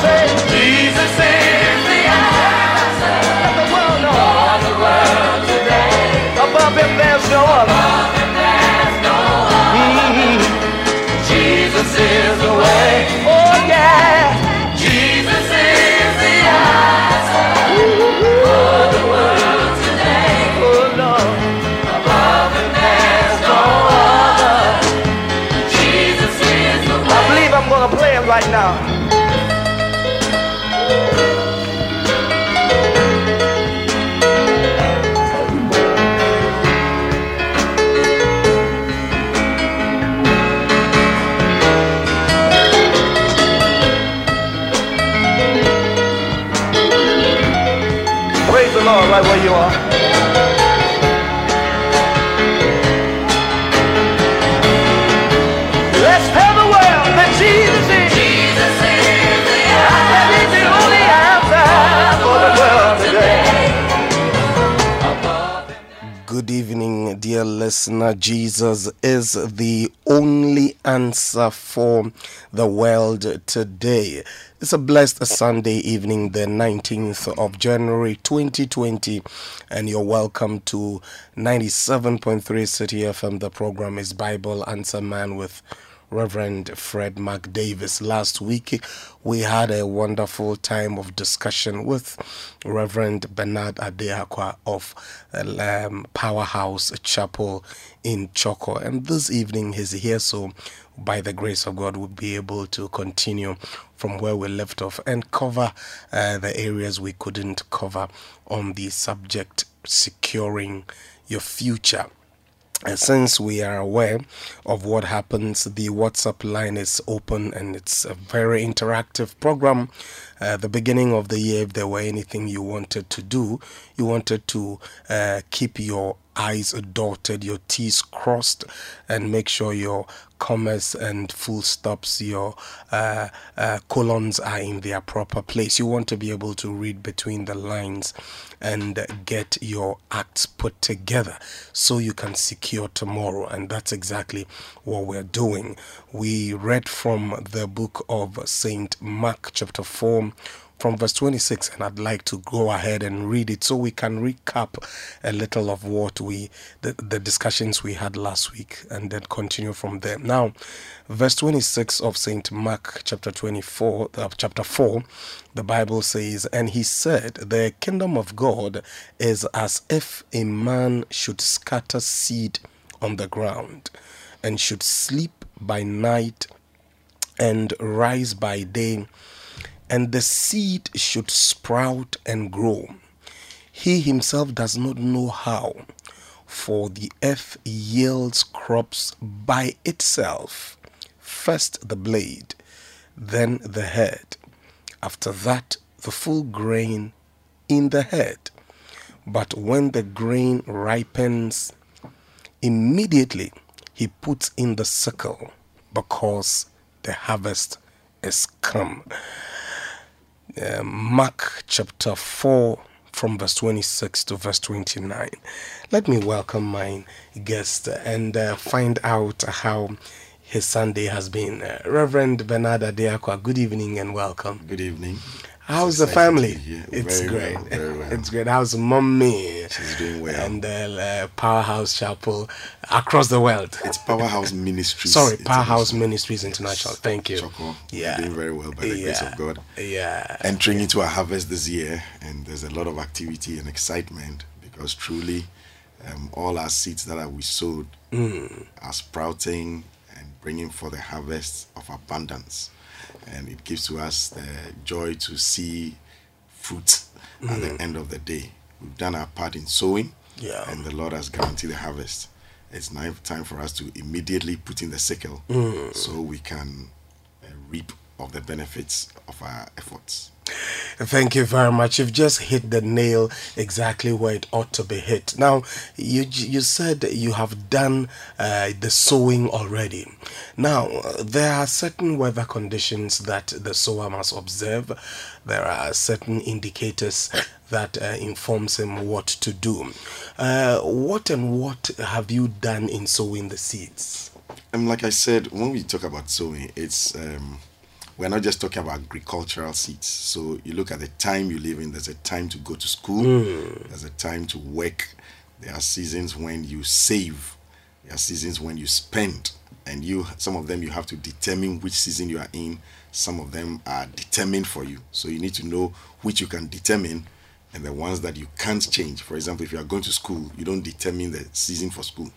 say, Jesus listener. Jesus is the only answer for the world today. It's a blessed Sunday evening, the 19th of January 2020, and you're welcome to 97.3 City FM. The program is Bible Answer Man with Reverend Fred McDavis. Last week, we had a wonderful time of discussion with Reverend Bernard Adeakwa of um, Powerhouse Chapel in Choco. And this evening, he's here, so by the grace of God, we'll be able to continue from where we left off and cover uh, the areas we couldn't cover on the subject securing your future. And since we are aware of what happens, the WhatsApp line is open and it's a very interactive program. Uh, the beginning of the year, if there were anything you wanted to do, you wanted to uh, keep your I's dotted, your T's crossed, and make sure your commas and full stops, your uh, uh, colons are in their proper place. You want to be able to read between the lines and get your acts put together so you can secure tomorrow. And that's exactly what we're doing. We read from the book of Saint Mark, chapter 4 from verse 26 and i'd like to go ahead and read it so we can recap a little of what we the, the discussions we had last week and then continue from there. Now verse 26 of saint mark chapter 24 uh, chapter 4 the bible says and he said the kingdom of god is as if a man should scatter seed on the ground and should sleep by night and rise by day and the seed should sprout and grow. He himself does not know how, for the earth yields crops by itself first the blade, then the head, after that, the full grain in the head. But when the grain ripens, immediately he puts in the sickle because the harvest is come uh, Mark chapter 4 from verse 26 to verse 29. Let me welcome my guest and uh, find out how his Sunday has been. Uh, Reverend Bernard Adeakwa, good evening and welcome. Good evening. How's the family? here. It's great. well, well. It's great. How's mommy? She's doing well. And uh, Powerhouse Chapel across the world. It's Powerhouse Ministries. Sorry, Powerhouse Ministries International. Thank you. Choco. Yeah. You're doing very well by the grace of God. Yeah. Entering into a harvest this year, and there's a lot of activity and excitement because truly, um, all our seeds that we sowed Mm. are sprouting and bringing forth a harvest of abundance, and it gives to us the joy to see fruit at Mm. the end of the day. We've done our part in sowing, Yeah. and the Lord has guaranteed the harvest. It's now time for us to immediately put in the sickle Mm. so we can uh, reap of the benefits of our efforts. Thank you very much. You've just hit the nail exactly where it ought to be hit. Now, you you said you have done uh, the sowing already. Now, there are certain weather conditions that the sower must observe. There are certain indicators that uh, informs him what to do. Uh, what and what have you done in sowing the seeds? And like I said, when we talk about sowing, it's um, we're not just talking about agricultural seeds. So you look at the time you live in, there's a time to go to school, hmm. there's a time to work, there are seasons when you save, there are seasons when you spend. And you some of them you have to determine which season you are in. Some of them are determined for you. So you need to know which you can determine and the ones that you can't change. For example, if you are going to school, you don't determine the season for school.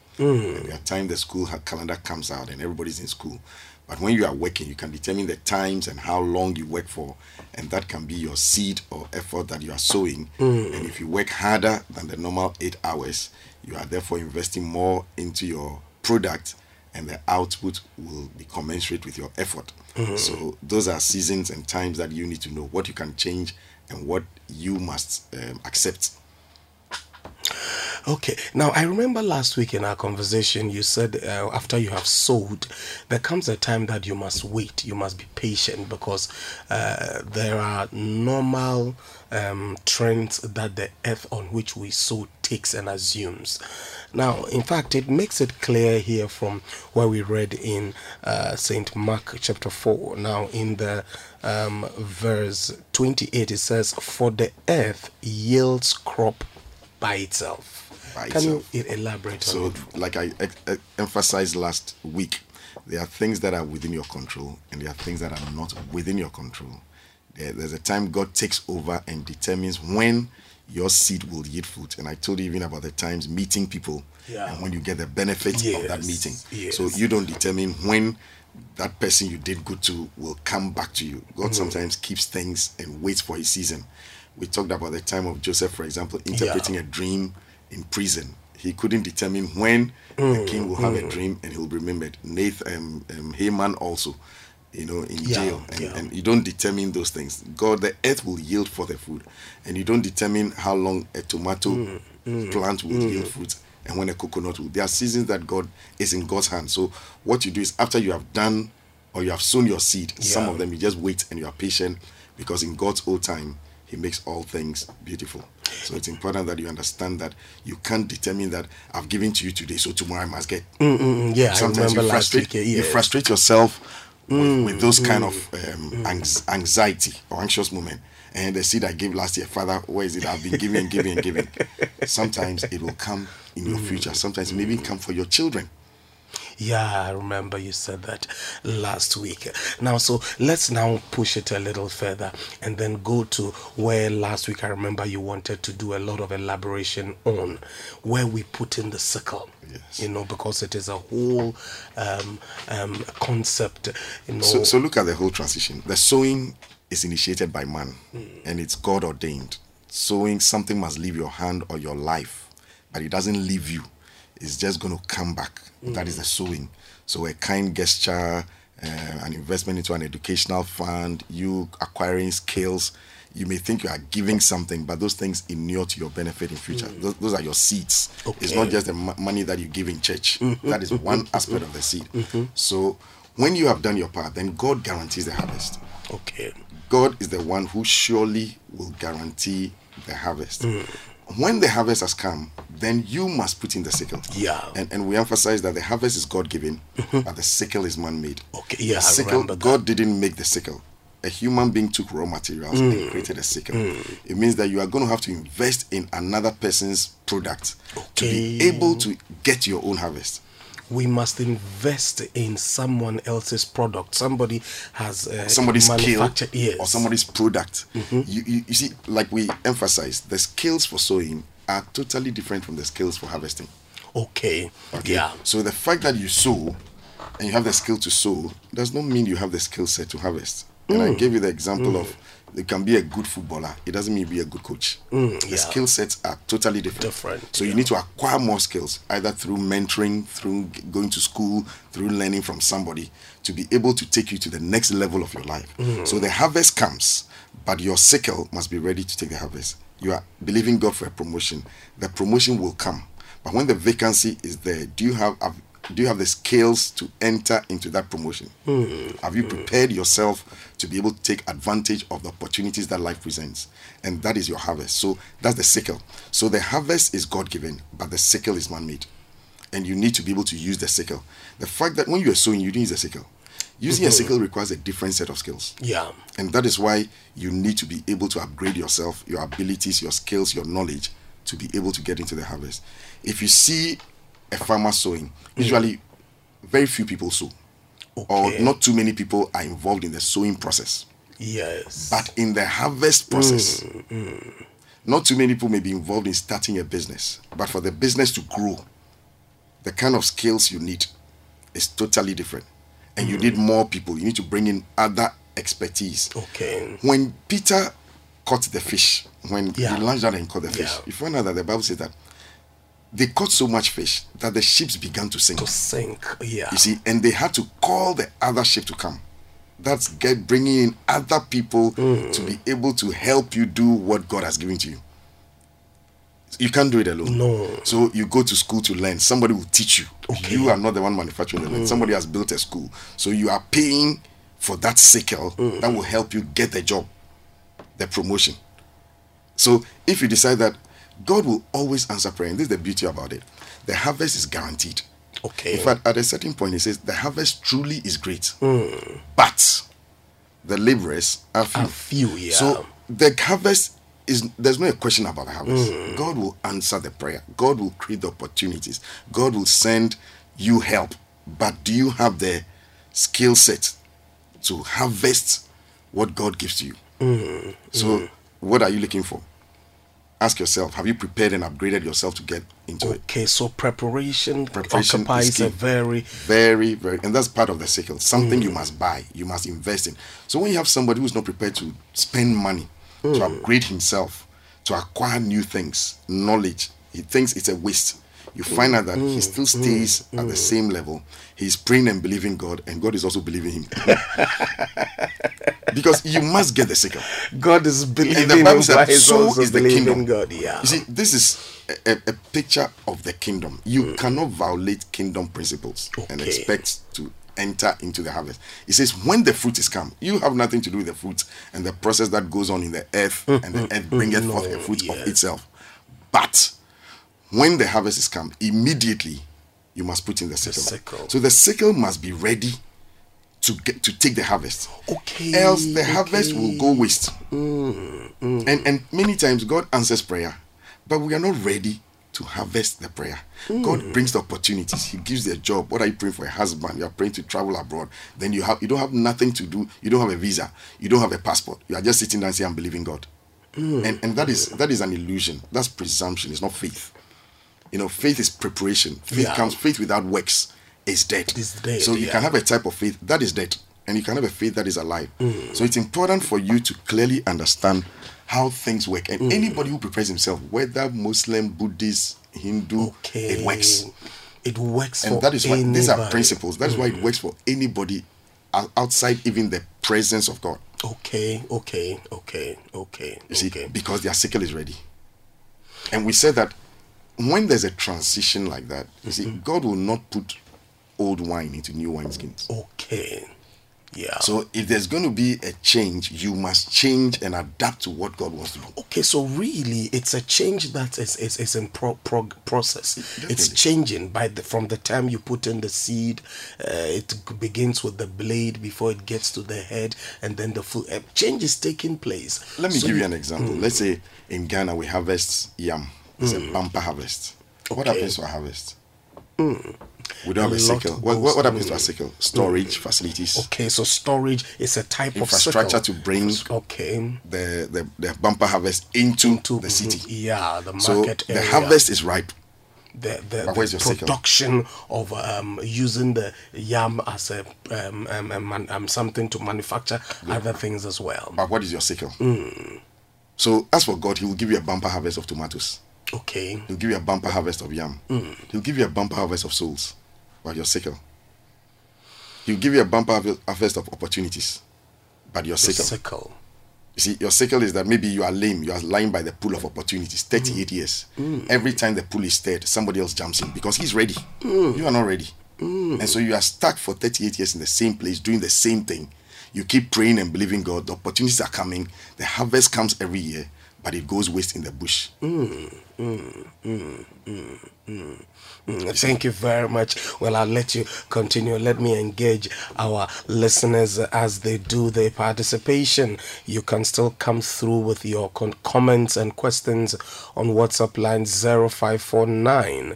And there are time the school calendar comes out and everybody's in school. But when you are working, you can determine the times and how long you work for, and that can be your seed or effort that you are sowing. And if you work harder than the normal eight hours, you are therefore investing more into your product, and the output will be commensurate with your effort. So those are seasons and times that you need to know what you can change and what you must um, accept. Okay. Now, I remember last week in our conversation, you said uh, after you have sowed, there comes a time that you must wait. You must be patient because uh, there are normal um, trends that the earth on which we sow takes and assumes. Now, in fact, it makes it clear here from where we read in uh, St. Mark chapter 4. Now, in the um, verse 28, it says, For the earth yields crop by itself. By Can itself. you elaborate So, on like I emphasized last week, there are things that are within your control and there are things that are not within your control. There, there's a time God takes over and determines when your seed will yield fruit. And I told you even about the times meeting people Yeah. and when you get the benefits of that meeting. yes. So you don't determine when that person you did good to will come back to you. God mm-hmm. sometimes keeps things and waits for his season. We talked about the time of Joseph, for example, interpreting a dream in prison. He couldn't determine when the mm, king will have a mm. dream and he'll be remembered. Nathan, um, um, Haman also, you know, in Yeah, jail. And, yeah. and you don't determine those things. God, the earth will yield for the food. And you don't determine how long a tomato mm, plant will yield fruit and when a coconut will. There are seasons that God is in God's hand. So what you do is after you have done or you have sown your seed, some of them you just wait and you are patient because in God's own time, He makes all things beautiful. So it's important that you understand that you can't determine that I've given to you today, so tomorrow I must get. Mm, yeah, Sometimes you frustrate, week. yeah, you. Mm, frustrate yourself with, with those kind of um, anx- anxiety or anxious moment. And the seed I gave last year, Father, where is it? I've been giving giving giving. Sometimes it will come in your future. Sometimes it may even come for your children. Yeah, I remember you said that last week. Now, so let's now push it a little further and then go to where last week I remember you wanted to do a lot of elaboration on where we put in the sickle. Yes. You know, because it is a whole um, um, concept. You know, So, so look at the whole transition. The sowing is initiated by man, and it's God ordained. Sowing something must leave your hand or your life, but it doesn't leave you. It's just going to come back. That is the sowing. So a kind gesture, uh, an investment into an educational fund, you acquiring skills. You may think you are giving something, but those things inure to your benefit in future. Mm. Those, those are your seeds. It's not just the mo- money that you give in church. Mm-hmm. That is one aspect of the seed. Mm-hmm. So when you have done your part, then God guarantees the harvest. okay. God is the one who surely will guarantee the harvest. Mm. When the harvest has come, then you must put in the sickle. Yeah. And, and we emphasize that the harvest is God given, but the sickle is man made. Okay, yeah, the sickle. God didn't make the sickle. A human being took raw materials Mm. and created a sickle. It means that you are going to have to invest in another person's product to be able to get your own harvest. We must invest in someone else's product. Somebody has uh, somebody's skill manufactured- yes. or somebody's product. You, you, you see, like we emphasize, the skills for sowing are totally different from the skills for harvesting. Okay. Okay? Yeah. So the fact that you sow and you have the skill to sow does not mean you have the skill set to harvest. And Mm. I gave you the example of you can be a good footballer. It doesn't mean be a good coach. the Mm, yeah. skill sets are totally different. Different, So you need to acquire more skills, either through mentoring, through going to school, through learning from somebody, to be able to take you to the next level of your life. Mm. So the harvest comes, but your sickle must be ready to take the harvest. You are believing God for a promotion. The promotion will come, but when the vacancy is there, do you have, have do you have the skills to enter into that promotion? Hmm. Have you prepared yourself to be able to take advantage of the opportunities that life presents? And that is your harvest. So that's the sickle. So the harvest is God given, but the sickle is man made. And you need to be able to use the sickle. The fact that when you are sowing, you didn't use the sickle. Using a mm-hmm. sickle requires a different set of skills. Yeah. And that is why you need to be able to upgrade yourself, your abilities, your skills, your knowledge to be able to get into the harvest. If you see a farmer sowing, usually very few people sow, or not too many people are involved in the sowing process. Yes. But in the harvest process, mm, mm. not too many people may be involved in starting a business. But for the business to grow, the kind of skills you need is totally different. And you mm. need more people. You need to bring in other expertise. okay. When Peter caught the fish, when Yeah. he launched out and caught the fish, Yeah. you find out that the Bible says that they caught so much fish that the ships began to sink. To sink. Yeah. You see, and they had to call the other ship to come. That's get bringing in other people Mm. to be able to help you do what God has given to you. You can't do it alone. No. So you go to school to learn. Somebody will teach you. Okay. You are not the one manufacturing the land. Somebody has built a school. So you are paying for that sickle Mm. that will help you get the job, the promotion. So if you decide that God will always answer prayer, and this is the beauty about it, the harvest is guaranteed. Okay. In fact, at a certain point, he says, The harvest truly is great, Hmm. but the laborers are few. Are few, yeah. So the harvest is, there's no question about the harvest. Hmm. God will answer the prayer, God will create the opportunities, God will send you help. But do you have the skill set to harvest what God gives to you? Hmm. So, what are you looking for? Ask yourself, have you prepared and upgraded yourself to get into it? Okay, so preparation, Preparation occupies a very very very and that's part of the cycle something you mm. must buy you must invest in. So when you have somebody who's not prepared to spend money to mm. upgrade himself to acquire new things knowledge he thinks it's a waste you find out that he mm, still mm, stays at the mm. same level he's praying and believing god and god is also believing him because you must get the sickle God is believing the Bible said, "So is the kingdom." God. Yeah. You see, this is a, a, picture of the kingdom. You cannot violate kingdom principles and expect to enter into the harvest. It says, when the fruit is come, you have nothing to do with the fruit and the process that goes on in the earth, and the earth bringeth forth a fruit of itself. But when the harvest is come, immediately you must put in the sickle. sickle. So the sickle must be ready to get to take the harvest okay. else the harvest will go waste. Mm, mm. And and many times God answers prayer, but we are not ready to harvest the prayer. God mm. brings the opportunities. He gives the job. What are you praying for a husband? You are praying to travel abroad. Then you have you don't have nothing to do. You don't have a visa. You don't have a passport. You are just sitting down and saying, I'm believing God. And and that is that is an illusion. That's presumption. It's not faith. You know, faith is preparation. Faith Yeah. comes. Faith without works is dead. Is dead, so you yeah. can have a type of faith that is dead, and you can have a faith that is alive. Mm. So it's important for you to clearly understand how things work. And Mm. anybody who prepares himself, whether Muslim, Buddhist, Hindu, Okay. it works. It works And that is why these are. Mm. principles. That is why it works for anybody ou- outside even the presence of God. Okay, okay, okay, okay. You see, okay. because their sickle is ready. And we said that when there's a transition like that, you see, Mm-hmm. God will not put old wine into new wineskins. Okay. Yeah. So if there's going to be a change, you must change and adapt to what God wants to do. Okay, so really, it's a change that is is, is in pro, prog process. It's changing by the from the time you put in the seed. Uh, it begins with the blade before it gets to the head, and then the full uh, change is taking place. Let me So give you an example. Let's say in Ghana we harvest yam. It's a bumper harvest. What happens to our harvest? We don't have A a sickle. What, what, what happens to our sickle? Storage facilities. Okay, so storage is a type of Infrastructure to bring Okay. the, the, the bumper harvest into, To the city. Yeah, the market So market the harvest is ripe. the, the, But where's your the sickle? production of um, using the yam as a um, um, um, um, something to manufacture other things as well. But what is your sickle? Hmm. So as for God, He will give you a bumper harvest of tomatoes. Okay. He'll give you a bumper harvest of yam. Hmm. He'll give you a bumper harvest of souls. But your sickle. He'll give you a bumper harvest of opportunities. But your The sickle. sickle. You see, your sickle is that maybe you are lame, you are lying by the pool of opportunities, hmm. 38 years. Hmm. Every time the pool is stirred, somebody else jumps in because he's ready. Hmm. You are not ready. And so you are stuck for 38 years in the same place, doing the same thing. You keep praying and believing God. The opportunities are coming. The harvest comes every year. But it goes waste in the bush. Mm, Thank you very much. Well, I'll let you continue. Let me engage our listeners as they do their participation. You can still come through with your con- comments and questions on WhatsApp line 0549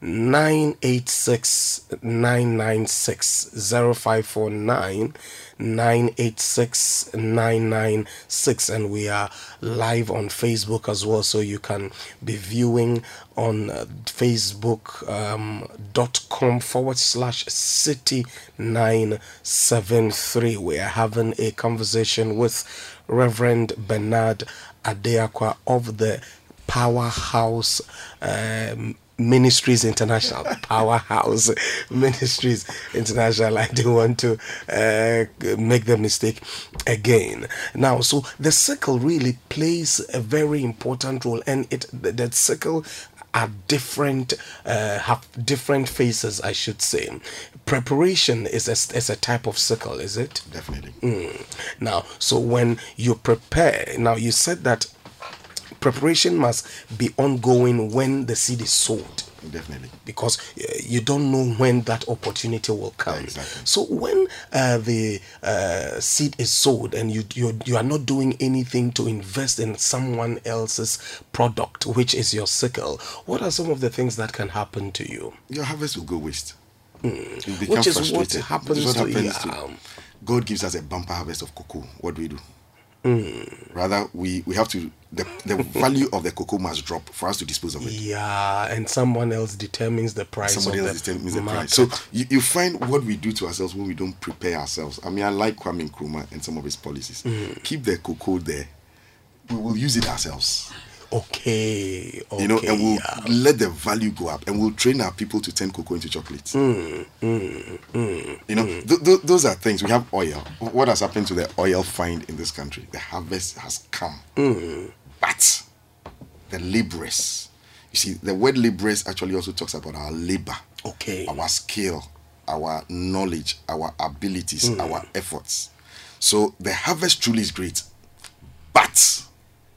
986 996 0549 986 996 and we are live on facebook as well so you can be viewing on facebook.com um, forward slash city 973 we are having a conversation with reverend bernard adeakwa of the powerhouse um, Ministries International, Powerhouse Ministries International. I don't want to uh, make the mistake again. Now, so the circle really plays a very important role, and it that circle are different, uh, have different faces, I should say. Preparation is a, is a type of circle, is it? Definitely. Mm. Now, so when you prepare, now you said that preparation must be ongoing when the seed is sowed Definitely. because uh, you don't know when that opportunity will come. Exactly. So when uh, the uh, seed is sowed and you, you you are not doing anything to invest in someone else's product, which is your sickle, what are some of the things that can happen to you? Your harvest will go waste. You become Hmm. Which is what happens what to- happens yeah. to God gives us a bumper harvest of cocoa. What do we do? Hmm. Rather, we, we have to the, the value of the cocoa must drop for us to dispose of it. Yeah, and someone else determines the price. Somebody else the determines the price. So you, you find what we do to ourselves when we don't prepare ourselves. I mean, I like Kwame Nkrumah and some of his policies. Mm. Keep the cocoa there. We will use it ourselves. Okay, okay, you know, and we'll yeah. let the value go up, and we'll train our people to turn cocoa into chocolate. Mm, you know, th- th- those are things. We have oil. What has happened to the oil find in this country? The harvest has come, Mm. but the laborers. You see, the word laborers actually also talks about our labor, Okay. our skill, our knowledge, our abilities, Mm. our efforts. So the harvest truly is great, but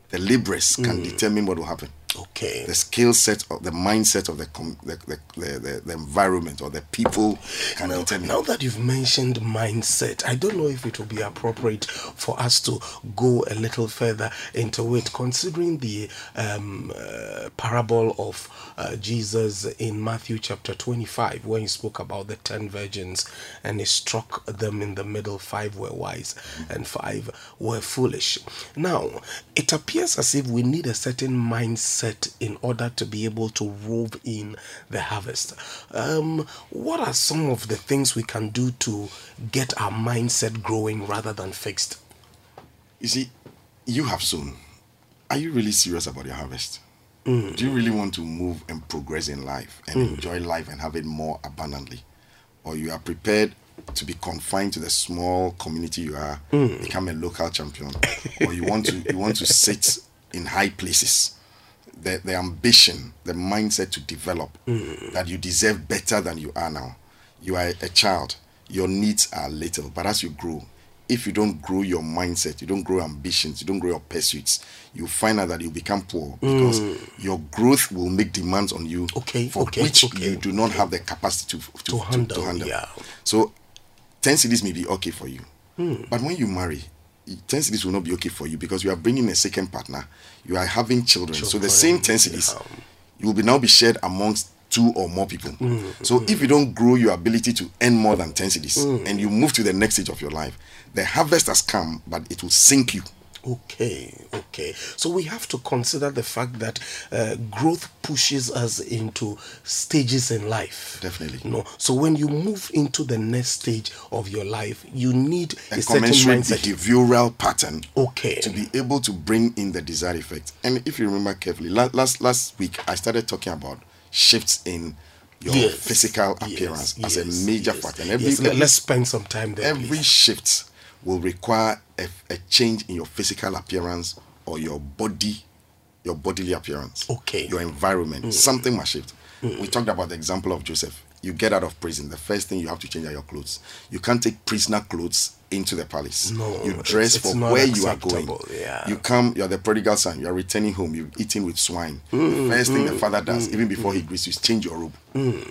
the laborers can hmm. determine what will happen Okay. the skill set of the mindset of the com- the, the, the, the, environment or the people can Now, determine now that you've mentioned mindset, I don't know if it will be appropriate for us to go a little further into it, considering the um, uh, parable of uh, Jesus in Matthew chapter 25, when he spoke about the ten virgins and he struck them in the middle. Five were wise and five were foolish. Now, it appears as if we need a certain mindset in order to be able to rove in the harvest. Um, what are some of the things we can do to get our mindset growing rather than fixed? you see you have sown. Are you really serious about your harvest? Mm. Do you really want to move and progress in life and mm. enjoy life and have it more abundantly? Or you are prepared to be confined to the small community you are mm. become a local champion or you want to you want to sit in high places the, the ambition, the mindset to develop that you deserve better than you are now. You are a child, your needs are little, but as you grow, if you don't grow your mindset, you don't grow ambitions, you don't grow your pursuits, you find out that you become poor because your growth will make demands on you Okay, for okay, which okay. you do not have the capacity to, to, To handle, yeah. So 10 cities may be okay for you. Hmm. But when you marry, 10 cities will not be okay for you because you are bringing a second partner. You are having children. so the same 10 cities, yeah. you will be now be shared amongst two or more people. Hmm, So if you don't grow your ability to earn more than 10 cities Hmm. and you move to the next stage of your life, the harvest has come, but it will sink you. Okay, okay. So we have to consider the fact that uh, growth pushes us into stages in life. Definitely. No. So when you move into the next stage of your life, you need a, A certain commensurate mindset. behavioral pattern Okay. to be able to bring in the desired effect. And if you remember carefully, la- last last week I started talking about shifts in your Yes, physical yes, appearance as yes, a major yes. factor. And Yes, every let's spend some time there. every please. shift will require a, a change in your physical appearance or your body your bodily appearance. Okay. your environment. Mm. Something must shift. Mm. We talked about the example of joseph. You get out of prison the first thing you have to change are your clothes. You can't take prisoner clothes into the palace. No, you dress it's- it's for where you are going. yeah. You come, you're the prodigal son, you're returning home, you've eaten with swine. Mm, the first thing the mm, father does, mm, even before he mm. greets you, is change your robe.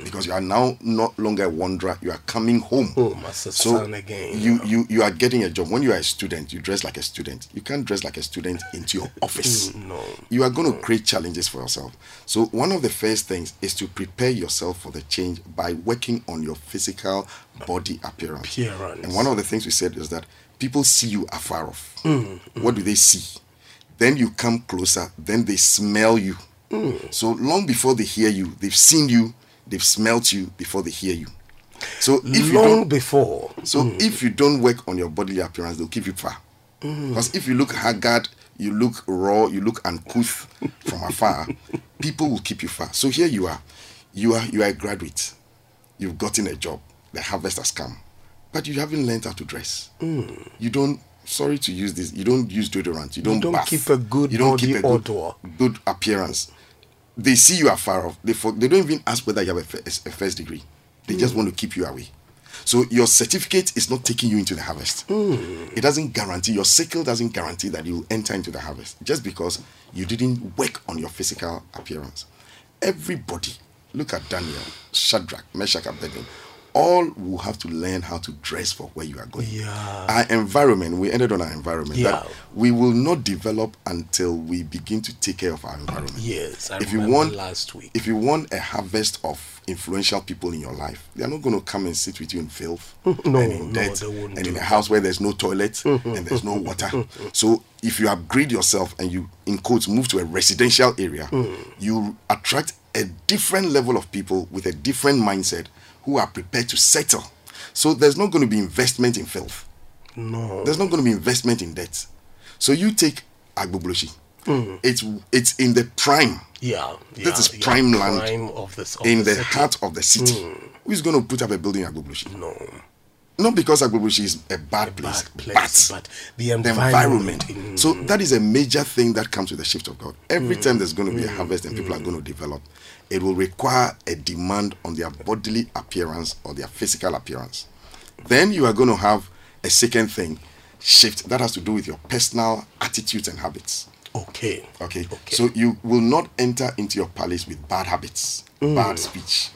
Because you are now not longer a wanderer, you are coming home. Oh, a son again, You, you you are getting a job. When you are a student, you dress like a student. You can't dress like a student into your office. Mm, no. You are going to create challenges for yourself. So one of the first things is to prepare yourself for the change by working on your physical body appearance. Appearance. And one of the things we said is that people see you afar off. Mm, What do they see? Then you come closer, then they smell you. Mm. So long before they hear you, they've seen you, they've smelt you before they hear you. So if you don't Long before. so if you don't work on your bodily appearance, they'll keep you far. Because if you look haggard, you look raw, you look uncouth from afar, people will keep you far. So here you are, you are you are a graduate, you've gotten a job, the harvest has come, but you haven't learned how to dress. Hmm. You don't. Sorry to use this. You don't use deodorant. You don't. don't bath, keep a good You don't keep a good, odor. good appearance. They see you are far off. They for, they don't even ask whether you have a, a first degree. They just hmm. want to keep you away. So your certificate is not taking you into the harvest. Hmm. It doesn't guarantee your sickle doesn't guarantee that you will enter into the harvest just because you didn't work on your physical appearance. Everybody, look at Daniel, Shadrach, Meshach, Abednego. All will have to learn how to dress for where you are going. Yeah. Our environment, we ended on our environment. Yeah. That we will not develop until we begin to take care of our environment Yes, I if you want last week. if you want a harvest of influential people in your life they are not going to come and sit with you in filth No, and in no, dirt and in a house where there's no toilet and there's no water so if you upgrade yourself and you in quotes move to a residential area Hmm. you attract a different level of people with a different mindset who are prepared to settle so there's not going to be investment in filth No. there's not going to be investment in debt. So you take Agbogbloshie. Mm. It's it's in the prime, Yeah, yeah. This is yeah, prime land Prime of this. Of in the the city. heart of the city. Mm. Who's going to put up a building in Agbogbloshie? No, Not because Agbogbloshie is a bad place, bad place, but, but the the environment. environment. So mm. that is a major thing that comes with the shift of God. Every Mm. time there's going to be a harvest and people are going to develop, it will require a demand on their bodily appearance or their physical appearance. Then you are going to have a second thing shift that has to do with your personal attitudes and habits. Okay. Okay. Okay. So you will not enter into your palace with bad habits, Mm. bad speech,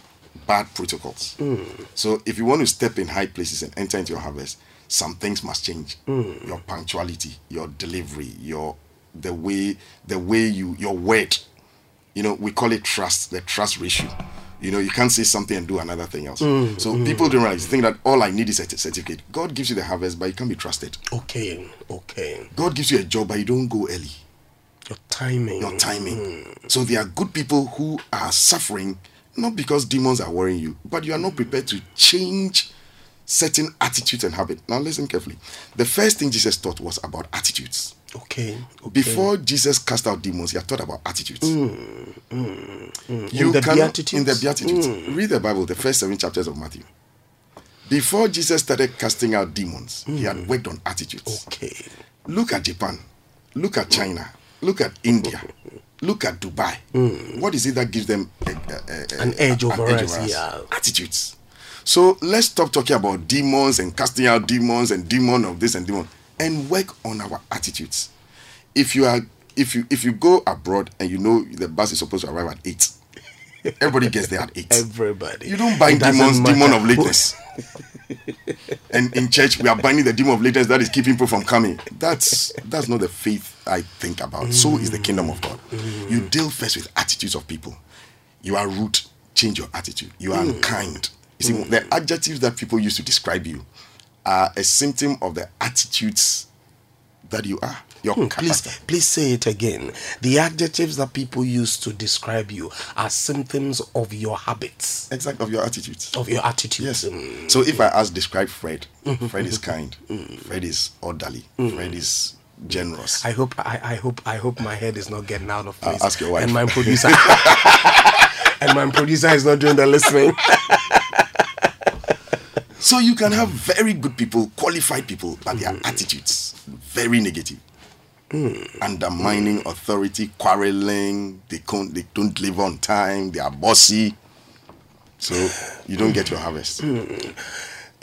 bad protocols. So if you want to step in high places and enter into your harvest, some things must change. Mm. Your punctuality, your delivery, your the way the way you your word. You know, we call it trust, the trust ratio. You know, you can't say something and do another thing else. Mm. So people don't realize, think that all I need is a certificate. God gives you the harvest, but you can't be trusted. Okay. Okay. God gives you a job, but you don't go early Your timing. your timing. So there are good people who are suffering not because demons are worrying you, but you are not prepared to change certain attitudes and habits. Now listen carefully. The first thing Jesus taught was about attitudes. Okay. okay. Before Jesus cast out demons, he had taught about attitudes. Mm, mm, mm. You In the cannot- Beatitudes? In the Beatitudes. Read the Bible, the first seven chapters of Matthew. Before Jesus started casting out demons, he had worked on attitudes. Okay. Look at Japan. Look at China. Look at India. Look at Dubai. What is it that gives them a, a- a- An edge over an us, yeah. Attitudes. So let's stop talking about demons and casting out demons and demon of this and demon and work on our attitudes. If you are if you if you go abroad and you know the bus is supposed to arrive at eight, everybody gets there at eight. Everybody. You don't bind demons, demon of lateness. and in church, we are binding the demon of lateness that is keeping people from coming. That's that's not the faith I think about. So is the kingdom of God. You deal first with attitudes of people. You are rude, change your attitude. You are unkind. You see, the adjectives that people use to describe you are a symptom of the attitudes that you are. Your hmm, Please, character. please say it again. The adjectives that people use to describe you are symptoms of your habits, Exact of your attitudes. of your attitude. Yes. Mm. So if I ask, describe Fred, Fred is kind, hmm. Fred is orderly, hmm. Fred is generous. I hope I, I hope I hope my head is not getting out of I'll place. ask your wife. And my producer and my producer is not doing the listening. So you can have very good people, qualified people, but their mm. attitudes very negative. Undermining mm. authority, quarreling, they can't they don't live on time, they are bossy. So you don't get your harvest. Mm.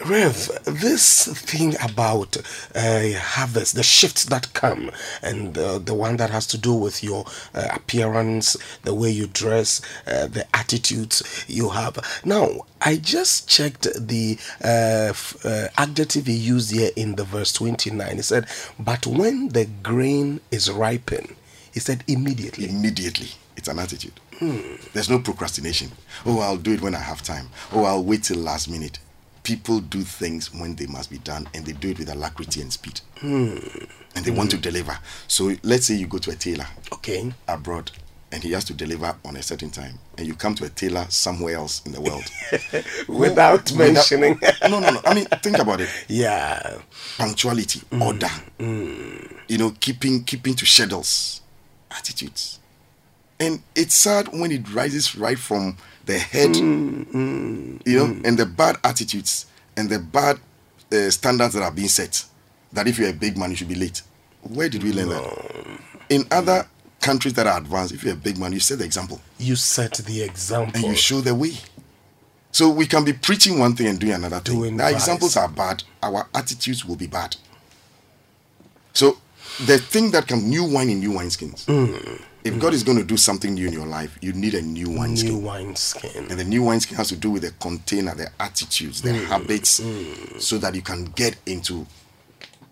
Rev, this thing about uh, harvest, the shifts that come, and uh, the one that has to do with your uh, appearance, the way you dress, uh, the attitudes you have. Now, I just checked the uh, uh, adjective he used here in the verse 29. He said, But when the grain is ripened, he said, immediately. Immediately. It's an attitude. There's no procrastination. Oh, I'll do it when I have time. Oh, I'll wait till last minute. People do things when they must be done and they do it with alacrity and speed. Hmm. And they want to hmm. deliver. So let's say you go to a tailor Okay. abroad and he has to deliver on a certain time and you come to a tailor somewhere else in the world Without mentioning. no no no i mean think about it yeah. punctuality hmm. order you know keeping keeping to schedules attitudes and it's sad when it rises right from the head you know and the bad attitudes and the bad uh, standards that are being set that if you're a big man you should be late where did we learn that in other countries that are advanced if you're a big man you set the example You set the example. and you show the way. So we can be preaching one thing and doing another thing. Doing Our examples are bad. Our attitudes will be bad. So the thing that can new wine in new wineskins. Mm. If God is going to do something new in your life, you need a new wineskin. New wine skin. And the new wineskin has to do with the container, the attitudes, the Mm. habits, so that you can get into.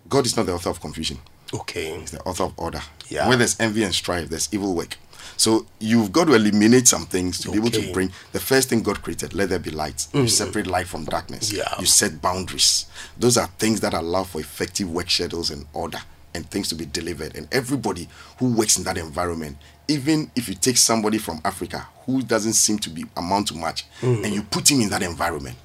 God is not the author of confusion. Okay. He's the author of order. Yeah. Where there's envy and strife, there's evil work. So you've got to eliminate some things to be able to bring the first thing God created, let there be light. You separate light from darkness. Mm. Yeah. You set boundaries. Those are things that allow for effective work schedules and order and things to be delivered. And everybody who works in that environment, even if you take somebody from Africa who doesn't seem to be amount to much and you put him in that environment,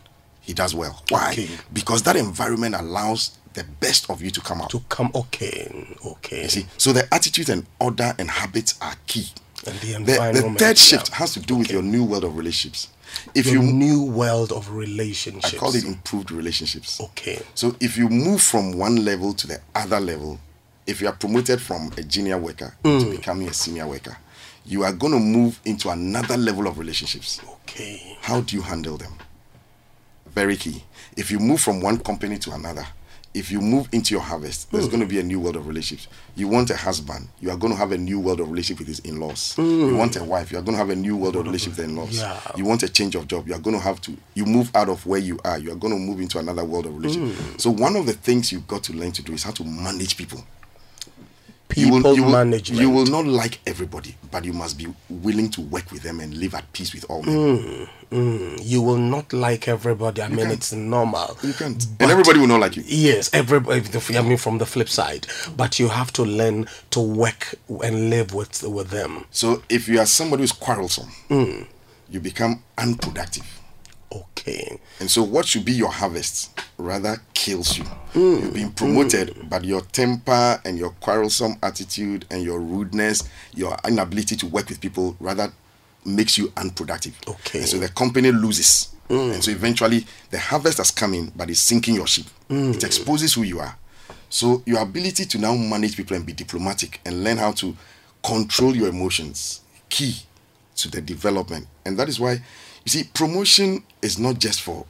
he does well. Why? Mm. Okay. Because that environment allows the best of you to come out. To come. Okay. Okay. You see, so the attitude and order and habits are key. And the The, environment. the third shift yeah. has to do with your new world of relationships. If Your you, new world of relationships, I call it improved relationships. Okay. So if you move from one level to the other level, if you are promoted from a junior worker Mm. to becoming a senior worker, you are going to move into another level of relationships. Okay. How do you handle them? Very key. If you move from one company to another, if you move into your harvest, there's mm. going to be a new world of relationships. You want a husband, you are going to have a new world of relationship with his in-laws. Mm. You want a wife, you are going to have a new world of relationship with the in-laws. Yeah. You want a change of job, you are going to have to. You move out of where you are, you are going to move into another world of relationship. Mm. So one of the things you've got to learn to do is how to manage people. People you will, you will, management. You will not like everybody, but you must be willing to work with them and live at peace with all hmm, men. Hmm. You will not like everybody. I mean, can't. it's normal. You can't. But- and everybody will not like you. Yes, everybody. I mean, from the flip side, but you have to learn to work and live with with them. So if you are somebody who's quarrelsome, hmm. you become unproductive. Okay. And so what should be your harvest rather kills you. Hmm. You've been promoted, hmm. but your temper and your quarrelsome attitude and your rudeness, your inability to work with people rather makes you unproductive. Okay. And so the company loses. Hmm. And so eventually the harvest has come in, but it's sinking your ship. It exposes who you are. So your ability to now manage people and be diplomatic and learn how to control your emotions, key to the development. And that is why, you see, promotion is not just for,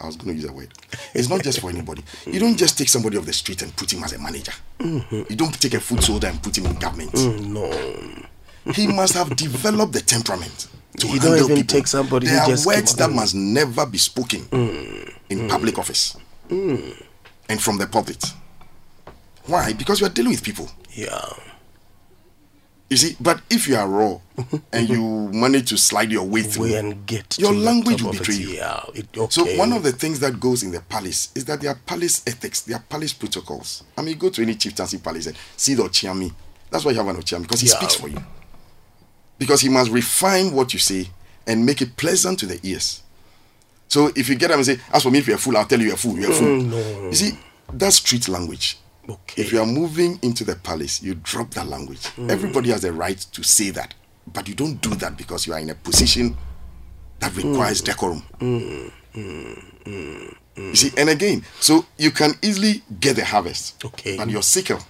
I was going to use a word, it's not just for anybody. You don't just take somebody off the street and put him as a manager. Mm-hmm. You don't take a food soldier and put him in government. Mm, no. He must have developed the temperament. To You don't even people. take somebody There are just words that must never be spoken mm, in mm. public office and from the pulpit. Why? Because you are dealing with people. Yeah. You see, but if you are raw and you manage to slide your way through, and get your language will betray you. Yeah. It, okay. So one of the things that goes in the palace is that there are palace ethics, there are palace protocols. I mean, go to any chieftaincy palace and see the Okyeame. That's why you have an Okyeame because he Yeah. speaks for you. Because he must refine what you say and make it pleasant to the ears. So if you get up and say, "As for me, if you're a fool, I'll tell you you're a fool. You're a fool." no. You see, that's street language. Okay. If you are moving into the palace, you drop that language. Hmm. Everybody has a right to say that, but you don't do that because you are in a position that requires hmm. decorum. Hmm. You see, and again, so you can easily get the harvest, Okay. but your sickle,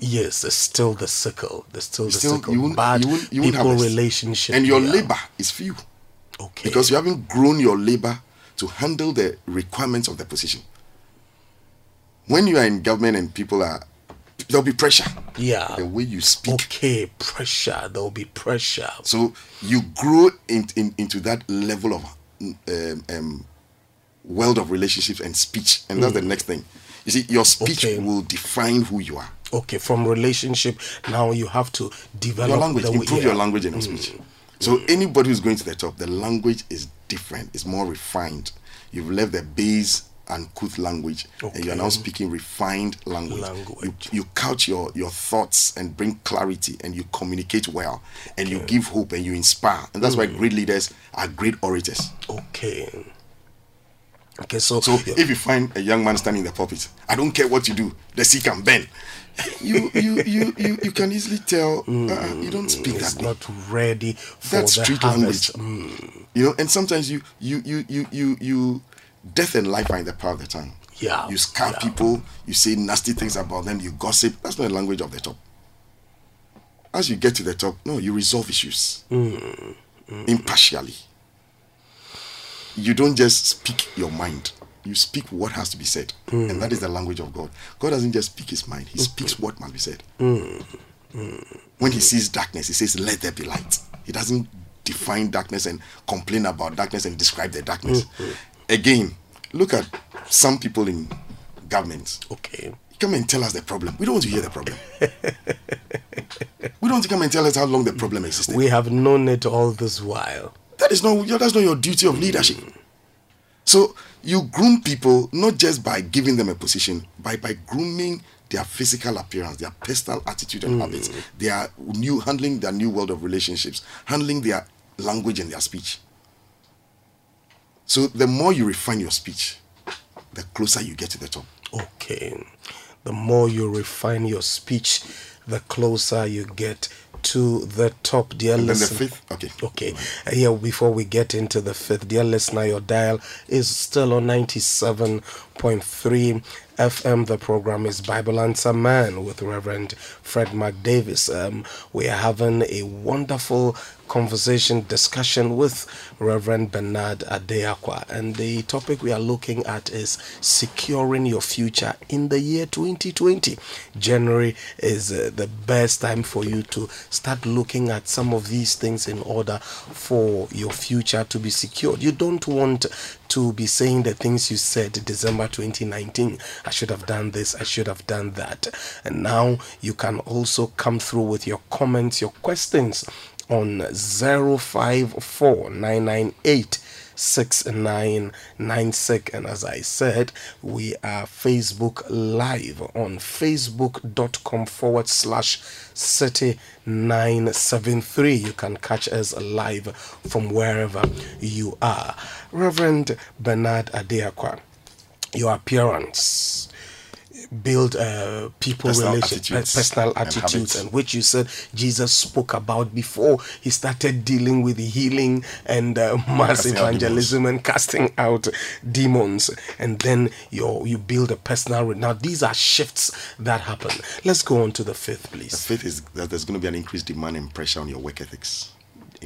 Yes, it's still the sickle. There's still the still sickle. you won't, Bad you won't, you won't people harvest. relationship. and your yeah. Um, labor is few Okay. because you haven't grown your labor to handle the requirements of the position. When you are in government and people are, there'll be pressure. Yeah. The way you speak. Okay, pressure. There'll be pressure. So you grow in, in, into that level of um, um, world of relationships and speech, and that's the next thing. You see, your speech Mm. Okay. will define who you are. Okay, from relationship now you have to develop Your language, the way- improve yeah. your language and your speech. So anybody who's going to the top, the language is different. It's more refined. You've left the base and couth language, and you are now speaking refined language. Language. You, you couch your your thoughts and bring clarity, and you communicate well, and you give hope and you inspire. And that's why Mm. great leaders are great orators. Okay. Okay, so, So if you find a young man standing in the pulpit, I don't care what you do, the sea can bend. You you you you, you can easily tell uh, you don't speak Mm. it's that way. not ready for That's the street harvest. language. You know, and sometimes you you you you you you death and life are in the power of the tongue. Yeah, You scar yeah. people, you say nasty things about them, you gossip. That's not the language of the top. As you get to the top, no, you resolve issues Mm. impartially. You don't just speak your mind. You speak what has to be said. Mm. And that is the language of God. God doesn't just speak his mind, he speaks what must be said. Mm. When he sees darkness, he says, Let there be light. He doesn't define darkness and complain about darkness and describe the darkness. Mm-hmm. Again, look at some people in government. Okay. Come and tell us the problem. We don't want to hear the problem. we don't want to come and tell us how long the problem existed. We have known it all this while. That is not that's not your duty of leadership. Mm. So you groom people not just by giving them a position, but by grooming their physical appearance, their personal attitude and mm. habits, their new handling their new world of relationships, handling their language and their speech. So the more you refine your speech, the closer you get to the top. Okay. The more you refine your speech, the closer you get to the top, dear And then the fifth, okay. Okay, uh, here before we get into the fifth, dear listener, your dial is still on 97.3 FM. The program is Bible Answer Man with Reverend Fred McDavis. Um, we are having a wonderful conversation discussion with Reverend Bernard Adeakwa, and the topic we are looking at is securing your future in the year 2020. January is uh, the best time for you to start looking at some of these things in order for your future to be secured. You don't want to be saying the things you said December 2019. I should have done this, I should have done that. And now you can also come through with your comments, your questions on 054998 6996 and as i said we are facebook live on facebook.com forward slash city 973 you can catch us live from wherever you are. Reverend bernard adeakwa your appearance build uh, people Personal relations, attitudes personal and attitudes, habits. and which you said Jesus spoke about before he started dealing with healing and uh, mass Casting evangelism and casting out demons. And then you you build a personal. re- Now these are shifts that happen. Let's go on to the fifth, The please. fifth is that there's going to be an increased demand and pressure on your work ethics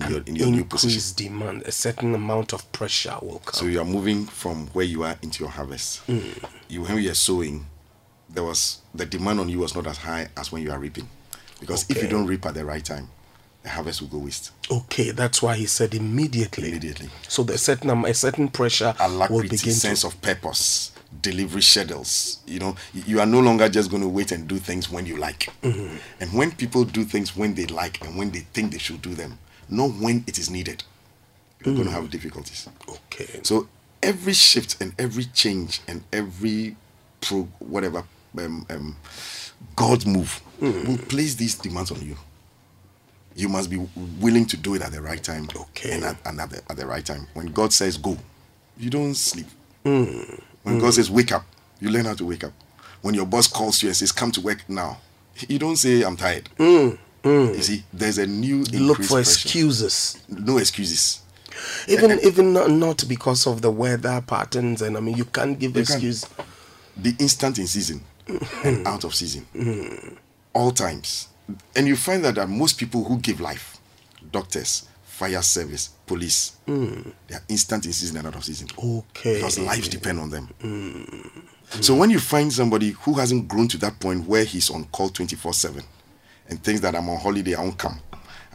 in your in your new position. Demand, a certain amount of pressure will come. So you are moving from where you are into your harvest. Mm. You when you are sowing, there was the demand on you was not as high as when you are reaping, because if you don't reap at the right time, the harvest will go waste okay, that's why he said immediately. immediately. So the certain am- a certain pressure will begin sense to of purpose, delivery schedules. You know, you are no longer just going to wait and do things when you like. Mm-hmm. And when people do things when they like and when they think they should do them, not when it is needed, you're going to hmm. have difficulties. okay. So every shift and every change and every pro whatever um, um, God's move hmm. will place these demands on you. You must be willing to do it at the right time. Okay. And at, and at, the, at the right time. When God says go, you don't sleep. Hmm. When God says wake up, you learn how to wake up. When your boss calls you and says come to work now, you don't say I'm tired. Mm. You see, there's a new look for pressure. excuses. No excuses. even even not, not because of the weather patterns and i mean you can't give You excuse be instant in season and mm-hmm. out of season mm-hmm. all times and you find that, that most people who give life doctors fire service, police. Mm. They are instant in season and out of season. Okay. Because lives depend on them. Mm. So when you find somebody who hasn't grown to that point where he's on call 24 7 and thinks that I'm on holiday, I won't come.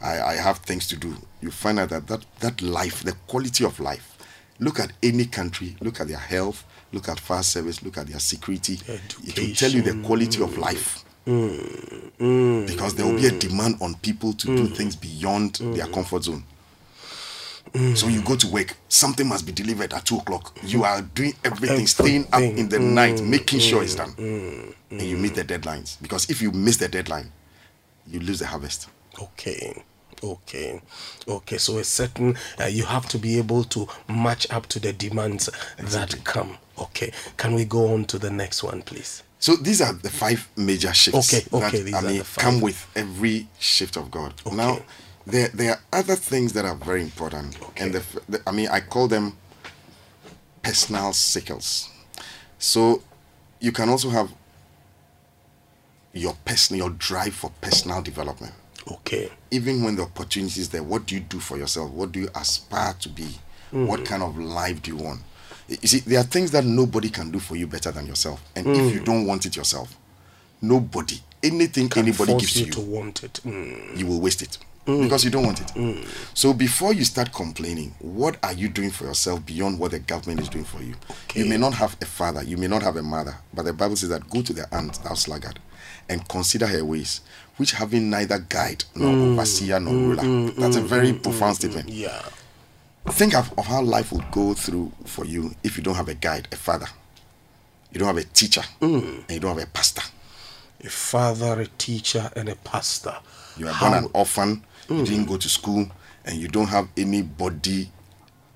I, I have things to do. You find out that, that that life, the quality of life, look at any country, look at their health, look at fire service, look at their security. It will tell you the quality of life. Because there will be a demand on people to do things beyond their comfort zone. So you go to work, something must be delivered at two o'clock. You are doing everything, staying up in the night, mm. making sure it's mm. done. Mm. And you meet the deadlines. Because if you miss the deadline, you lose the harvest. Okay. Okay. Okay. So a certain uh, you have to be able to match up to the demands that come. Okay. Can we go on to the next one, please? So these are the five major shifts Okay, okay, that these I are mean the come with every shift of God. Now, there there are other things that are very important, okay. and the, the I mean I call them personal sickles. So you can also have your personal your drive for personal development. Okay. Even when the opportunity is there, what do you do for yourself? What do you aspire to be? What mm. kind of life do you want? You see, there are things that nobody can do for you better than yourself. And if you mm. don't want it yourself, nobody, anything Can anybody gives you to to want it. Mm. you will waste it mm. because you don't want it. So before you start complaining, what are you doing for yourself beyond what the government is doing for you? You may not have a father, you may not have a mother, but the Bible says that go to the aunt thou sluggard, and consider her ways, which having neither guide nor mm. overseer nor mm, ruler. Mm, That's a very profound statement. Yeah. Think of, of how life will go through for you if you don't have a guide, a father. You don't have a teacher, and you don't have a pastor. A father, a teacher, and a pastor. You are How- born an orphan, you didn't go to school, and you don't have anybody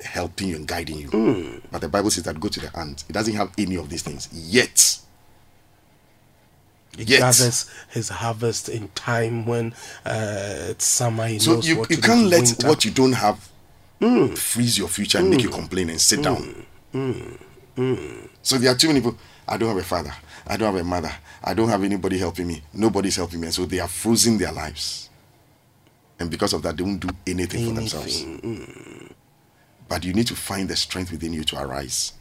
helping you and guiding you. But the Bible says that go to the ant. It doesn't have any of these things. Yet, He Yet. gathers his harvest in time when uh, it's summer. He so you, you can't let winter. what you don't have hmm. freeze your future and make you hmm. complain and sit hmm. down. So there are too many people. I don't have a father. I don't have a mother. I don't have anybody helping me. Nobody's helping me. And so they are frozen their lives. And because of that, they won't do anything, for themselves. But you need to find the strength within you to arise.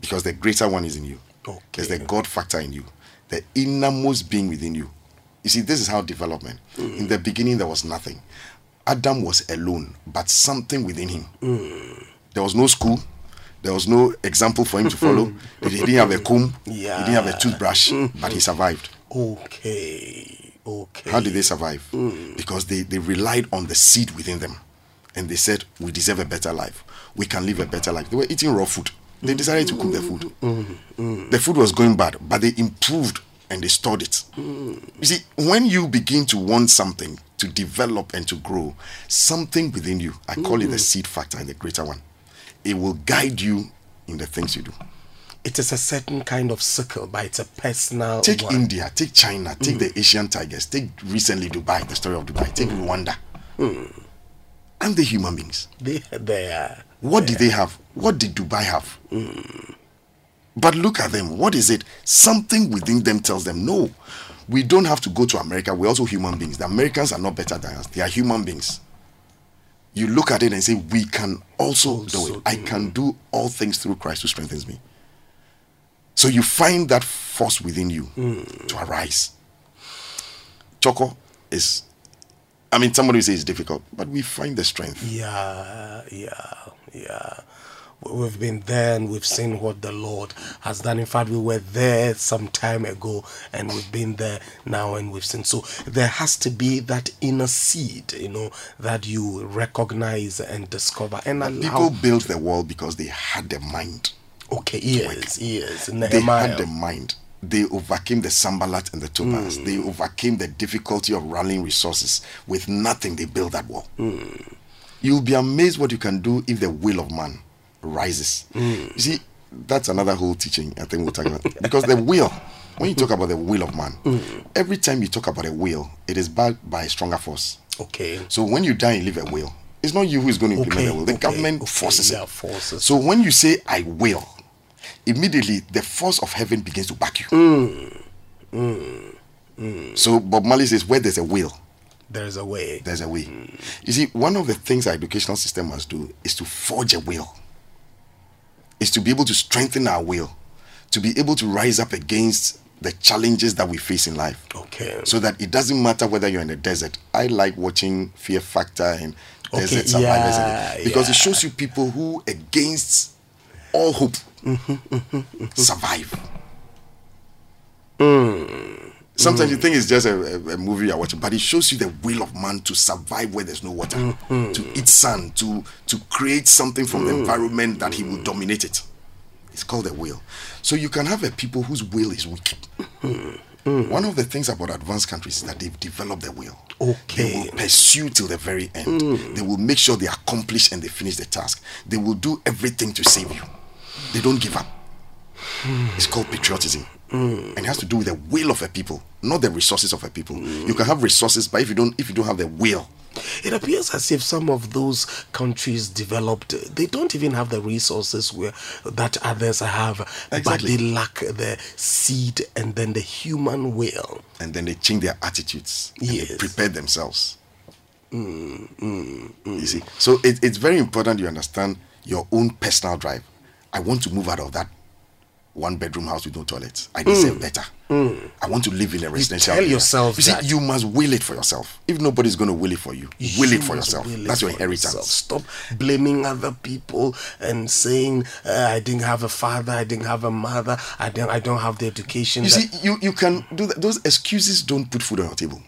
Because the greater one is in you. There's the God factor in you. The innermost being within you. You see, this is how development. Mm. In the beginning, there was nothing. Adam was alone, but something within him. Mm. There was no school. There was no example for him to follow. Mm. he didn't have a comb. He didn't have a toothbrush, but he survived. Okay. Okay. How did they survive? Because they, they relied on the seed within them. And they said, We deserve a better life. We can live a better life. They were eating raw food. They decided to cook the food. Mm, mm, mm. The food was going bad, but they improved and they stored it. You see, when you begin to want something to develop and to grow, something within you, I call it the seed factor and the greater one, it will guide you in the things you do. It is a certain kind of circle, but it's a personal Take one. India, take China, take the Asian tigers, take recently Dubai, the story of Dubai, take Rwanda. And the human beings. They, they are. What did they have? What did Dubai have? But look at them. What is it? Something within them tells them, no, we don't have to go to America. We're also human beings. The Americans are not better than us. They are human beings. You look at it and say, we can also do it. I can do all things through Christ who strengthens me. So you find that force within you hmm. to arise. Choco is, I mean, somebody will say it's difficult, but we find the strength. Yeah, yeah, yeah. We- We've been there and we've seen what the Lord has done. In fact, we were there some time ago and we've been there now and we've seen. So there has to be that inner seed, you know, that you recognize and discover. And. People built the wall because they had the mind. okay, yes, yes. They had the mind. They overcame the Sanballat and the Tobas. Hmm. They overcame the difficulty of rallying resources. With nothing, they built that wall. Hmm. You'll be amazed what you can do if the will of man rises. Hmm. You see, that's another whole teaching I think we'll talk about. Because the will, when you talk about the will of man, Hmm. every time you talk about a will, it is backed by a stronger force. okay. So when you die and leave a will, it's not you who is going to implement Okay, the will. The okay, government okay, forces yeah, it. forces. So when you say I will, immediately the force of heaven begins to back you. Mm. So Bob Marley says, where there's a will, There's a way. There's a way. You see, one of the things our educational system must do is to forge a will. Is to be able to strengthen our will, to be able to rise up against the challenges that we face in life. Okay. So that it doesn't matter whether you're in the desert. I like watching Fear Factor and Okay, Desert Survivors yeah, because it shows you people who, against all hope, mm-hmm, mm-hmm, mm-hmm. survive. Mm. Sometimes mm. you think it's just a, a, a movie you're watching, but it shows you the will of man to survive where there's no water, mm-hmm. to eat sand, to to create something from the mm. environment that he will mm. dominate it. It's called a will. So you can have a people whose will is weak. Mm-hmm. One of the things about advanced countries is that they've developed their will. Okay. They will pursue till the very end. They will make sure they accomplish and they finish the task. They will do everything to save you. They don't give up. Hmm. It's called patriotism. Mm. And it has to do with the will of a people, not the resources of a people. Mm. You can have resources, but if you don't if you don't have the will, It appears as if some of those countries developed, they don't even have the resources where that others have, but they lack the seed and then the human will. and then they change their attitudes and they Yes. prepare themselves. Mm, you see, so it, it's very important you understand your own personal drive. I want to move out of that one bedroom house with no toilet. I deserve better. I want to live in a residential. tell area. yourself You see, that. you must will it for yourself. If nobody's going to will it for you, you will it for yourself. it That's your inheritance. yourself. Stop blaming other people and saying uh, I didn't have a father, I didn't have a mother, I don't, I don't have the education. You that- see, you, you can do that. Those excuses don't put food on your table.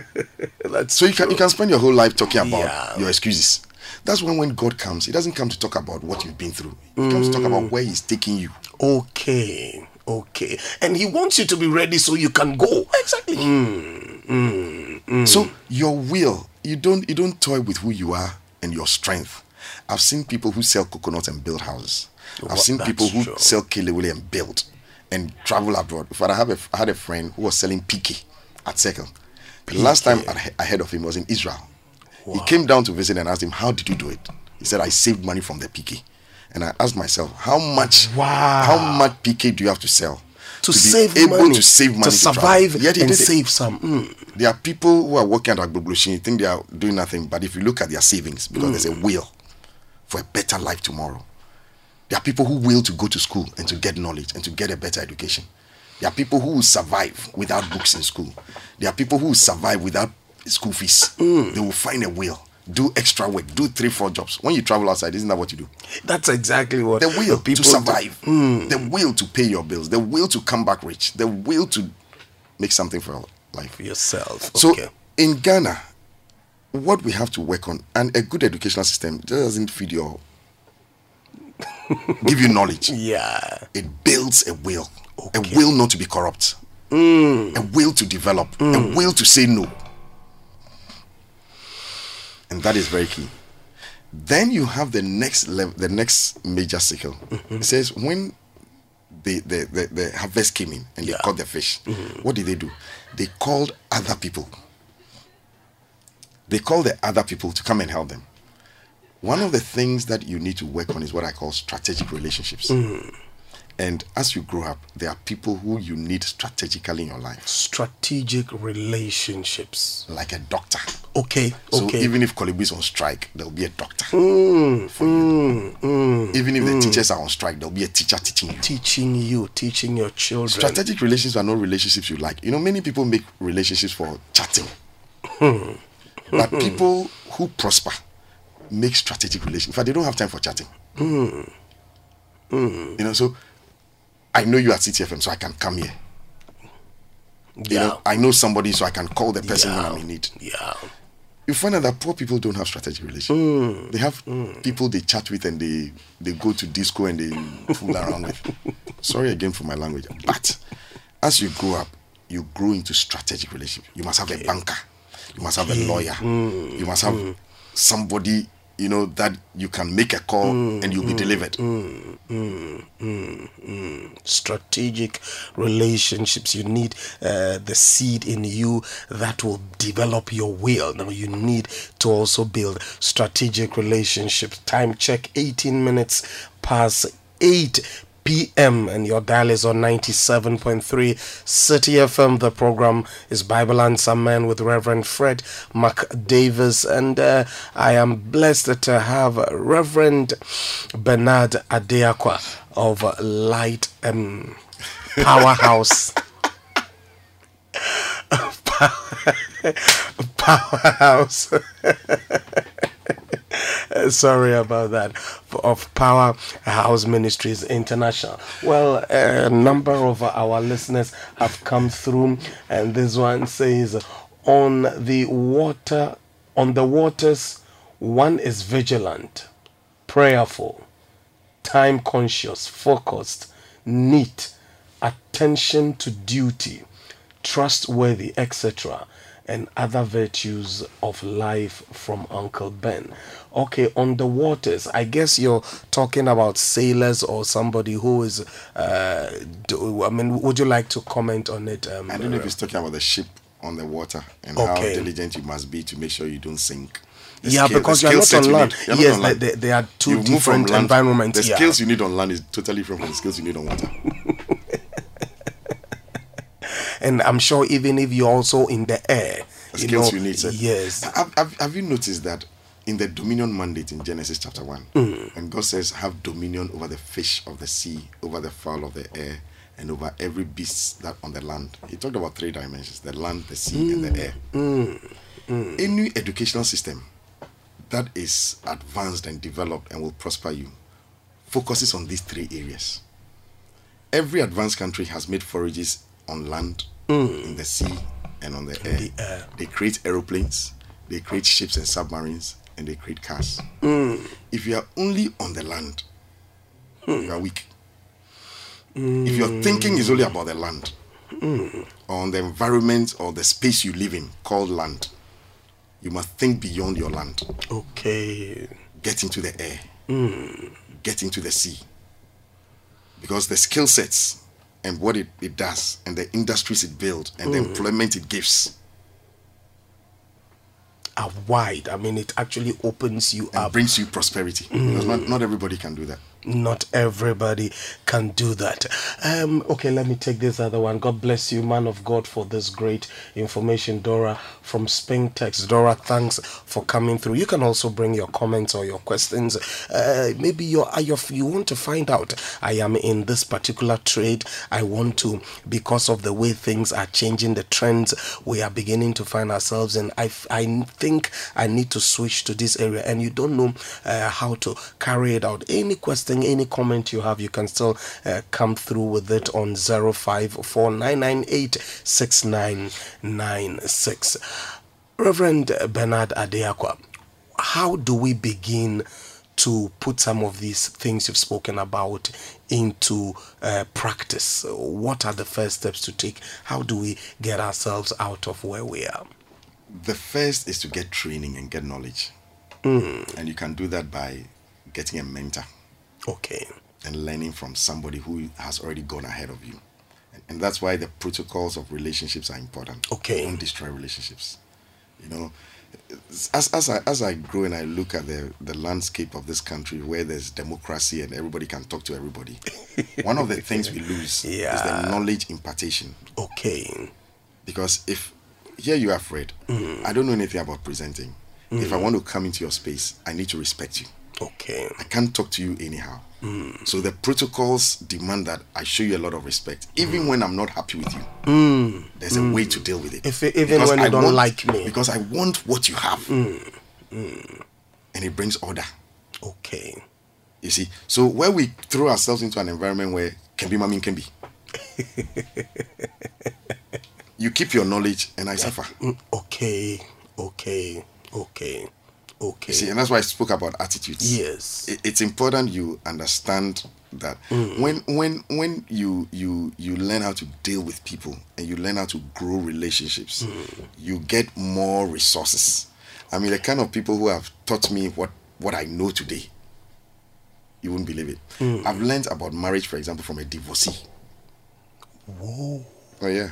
that's So you can you can spend your whole life talking about Yeah. your excuses. That's when when God comes, He doesn't come to talk about what you've been through. He comes to talk about mm. where He's taking you. okay, okay, and he wants you to be ready so you can go. Exactly. Mm, mm, so your will, you don't you don't toy with who you are and your strength. I've seen people who sell coconuts and build houses. I've Well, seen people who true. sell kelewele and build and travel abroad. In fact, I have a, I had a friend who was selling PK at Circle. The last time I, I heard of him was in Israel. He came down to visit and asked him, "How did you do it?" He said, "I saved money from the PK." And I asked myself, "How much? Wow. How much PK do you have to sell To, be save able money, to save money to travel?" survive Yet he and did it. save some. Mm. There are people who are working at you think they are doing nothing, but if you look at their savings, because there's a will for a better life tomorrow. There are people who will to go to school and to get knowledge and to get a better education. There are people who will survive without books in school. There are people who will survive without school fees. Hmm. They will find a will, do extra work, do three, four jobs. When you travel outside, isn't that what you do? That's exactly what The will to people survive, do. Hmm. the will to pay your bills, the will to come back rich, the will to make something for your life. for yourself. So in Ghana, what we have to work on, and a good educational system doesn't feed your, give you knowledge. yeah. It builds a will, Okay. a will not to be corrupt, hmm. a will to develop, a will to say no, and that is very key. Then you have the next level, the next major cycle. Mm-hmm. It says when the, the, the, the harvest came in and they caught the fish, mm-hmm. what did they do? They called other people. They called the other people to come and help them. One of the things that you need to work on is what I call strategic relationships. Mm-hmm. And as you grow up, there are people who you need strategically in your life, Strategic relationships. like a doctor. Okay. So okay. even if Korle Bu is on strike, there'll be a doctor. Hmm, for you. Hmm, hmm, even if the teachers are on strike, there'll be a teacher teaching you. teaching you, teaching your children. Strategic relationships are not relationships you like. You know, many people make relationships for chatting. but people who prosper make strategic relationships. In fact, they don't have time for chatting. You know, so I know you at City FM, so I can come here. You yeah. know, I know somebody, so I can call the person when I'm in need. yeah. You find out that poor people don't have strategic relationships. Mm. They have mm. people they chat with and they they go to disco and they fool around with. Sorry again for my language, but as you grow up, you grow into strategic relationships. You must have a banker. You must have a lawyer. Mm. You must have somebody you know that you can make a call mm, and you'll be mm, delivered. Mm, strategic relationships. You need uh, the seed in you that will develop your will. Now, you need to also build strategic relationships. Time check 18 minutes past 8 p.m. and your dial is on 97.3 City FM. The program is Bible Answer Man with Reverend Fred McDavis, and uh, I am blessed to have Reverend Bernard Adeakwa of Light um, Powerhouse. Powerhouse. Sorry about that. Of Powerhouse Ministries International. Well, a number of our listeners have come through, and this one says, "On the water, on the waters, one is vigilant, prayerful, time conscious, focused, neat, attention to duty, trustworthy, etc." and other virtues of life from Uncle Ben. Okay, on the waters, I guess you're talking about sailors or somebody who is. Uh, do, I mean, would you like to comment on it? Um, I don't know if he's talking about the ship on the water and okay. how diligent you must be to make sure you don't sink. The yeah, skill, because you're not on land. Need, yes, on land. They, they, are two you different environments. The yeah. skills you need on land is totally different from the skills you need on water. and I'm sure even if you're also in the air, the you skills know, you need. Yes. Have, have, have, you noticed that in the dominion mandate in Genesis chapter one, mm. and God says, "Have dominion over the fish of the sea, over the fowl of the air." And over every beast that on the land. He talked about three dimensions the land, the sea, mm. and the mm. air. Mm. mm. Any educational system that is advanced and developed and will prosper you focuses on these three areas. Every advanced country has made forages on land, mm. in the sea, and on the air. the air. They create aeroplanes, they create ships and submarines, and they create cars. Mm. If you are only on the land, mm. you are weak. Mm. If your thinking is only about the land, mm. or on the environment or the space you live in called land, you must think beyond your land. Okay. Get into the air. Mm. Get into the sea. Because the skill sets and what it, it does and the industries it builds and mm. the employment it gives are wide. I mean, it actually opens you and up, brings you prosperity. Mm. Because not, not everybody can do that not everybody can do that. Um, okay, let me take this other one. God bless you, man of God, for this great information. Dora from Spintex. Dora, thanks for coming through. You can also bring your comments or your questions. Uh, maybe you're, you're, you want to find out, I am in this particular trade. I want to, because of the way things are changing, the trends we are beginning to find ourselves in. I, I think I need to switch to this area, and you don't know uh, how to carry it out. Any question any comment you have, you can still uh, come through with it on 0549986996. Reverend Bernard Adeakwa, how do we begin to put some of these things you've spoken about into uh, practice? What are the first steps to take? How do we get ourselves out of where we are? The first is to get training and get knowledge. Mm. And you can do that by getting a mentor. Okay. And learning from somebody who has already gone ahead of you. And that's why the protocols of relationships are important. Okay. Don't destroy relationships. You know, as, as, I, as I grow and I look at the, the landscape of this country where there's democracy and everybody can talk to everybody, one of the things we lose yeah. is the knowledge impartation. Okay. Because if here you are, Fred, mm. I don't know anything about presenting. Mm. If I want to come into your space, I need to respect you. Okay. I can't talk to you anyhow. Mm. So the protocols demand that I show you a lot of respect, even mm. when I'm not happy with you. Mm. There's a way to deal with it. If, even because when you I don't want, like me, because I want what you have, mm. Mm. and it brings order. Okay. You see, so where we throw ourselves into an environment where can be mommy can be. you keep your knowledge, and I suffer. Mm, okay. Okay. Okay. Okay. See, and that's why I spoke about attitudes. Yes. It, it's important you understand that mm. when when when you you you learn how to deal with people and you learn how to grow relationships, mm. you get more resources. I mean, the kind of people who have taught me what what I know today, you wouldn't believe it. Mm. I've learned about marriage, for example, from a divorcee. Whoa. Oh yeah.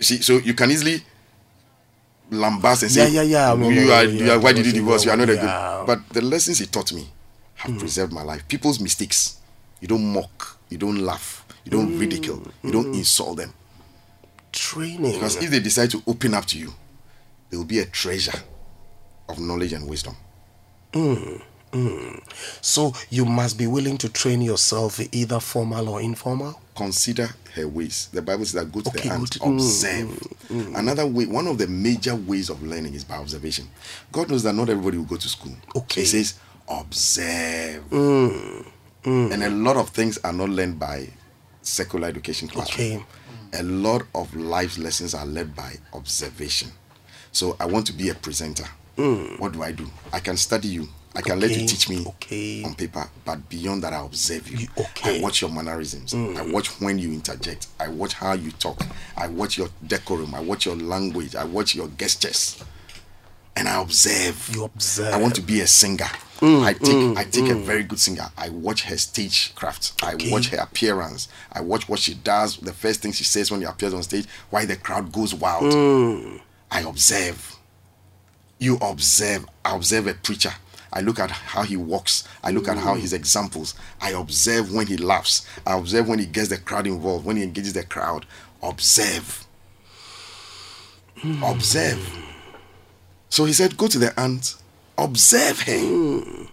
See, so you can easily lambast and say, yeah, yeah, yeah. Oh, you are, you why did you divorce? You are not a good. But the lessons he taught me have mm. preserved my life. People's mistakes You don't mock. You don't laugh. You don't hmm, ridicule. You don't hmm. insult them. Training. Because if they decide to open up to you, there will be a treasure of knowledge and wisdom. Hmm, so you must be willing to train yourself either formal or informal. Consider her ways. The Bible says that go to Okay, the good. Mm, observe. Another way, one of the major ways of learning is by observation. God knows that not everybody will go to school. Okay. He says, observe. Mm, And a lot of things are not learned by secular education classroom. Okay. A lot of life lessons are led by observation. So I want to be a presenter. What do I do? I can study you. I can let Mm. You teach me okay. on paper, but beyond that, I observe you. You- okay. Mm. I watch your mannerisms. I watch when you interject. I watch how you talk. I watch your decorum. I watch your language. I watch your gestures, and I observe. You observe. I want to be a singer. I take I take a very good singer. I watch her stage craft. I watch her appearance. I watch what she does. The first thing she says when she appears on stage. Why the crowd goes wild. I observe. You observe. I observe a preacher. I look at how he walks. I look at how mm. his examples. I observe when he laughs. I observe when he gets the crowd involved, when he engages the crowd. Observe. Mm. Observe. So he said, Go to the ant, observe her. Mm.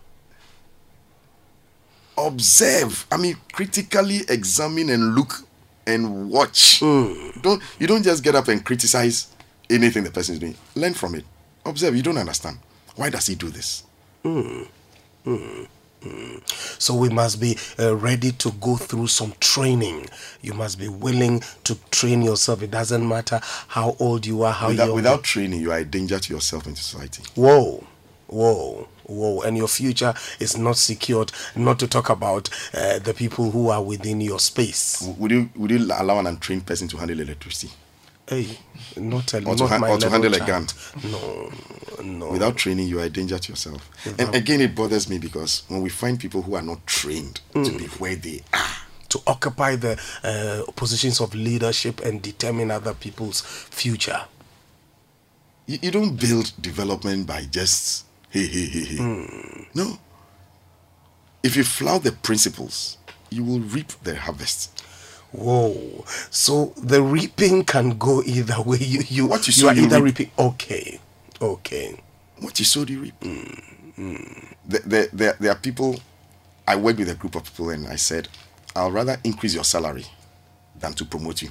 Observe. I mean, critically examine and look and watch. Don't you don't just get up and criticize anything the person is doing. Learn from it. Observe. You don't understand. Why does he do this? So we must be uh, ready to go through some training. You must be willing to train yourself. It doesn't matter how old you are, how Without, young. without training, you are a danger to yourself and to society. Whoa, whoa, whoa. And your future is not secured, not to talk about uh, the people who are within your space. Would you would you allow an untrained person to handle electricity? Hey, not, a, Or to, or to handle a gun? No, no. Without training, you are a danger to yourself. And again, it bothers me because when we find people who are not trained to be where they are, to occupy the uh, positions of leadership and determine other people's future. you, you don't build development by just hey hey hey hey. No. If you flout the principles, you will reap the harvest. Whoa! So the reaping can go either way. You you What you you are you either reap. reaping. Okay, okay. What you sow, you reap. There, there, there, there are people. I work with a group of people, and I said, "I'll rather increase your salary than to promote you."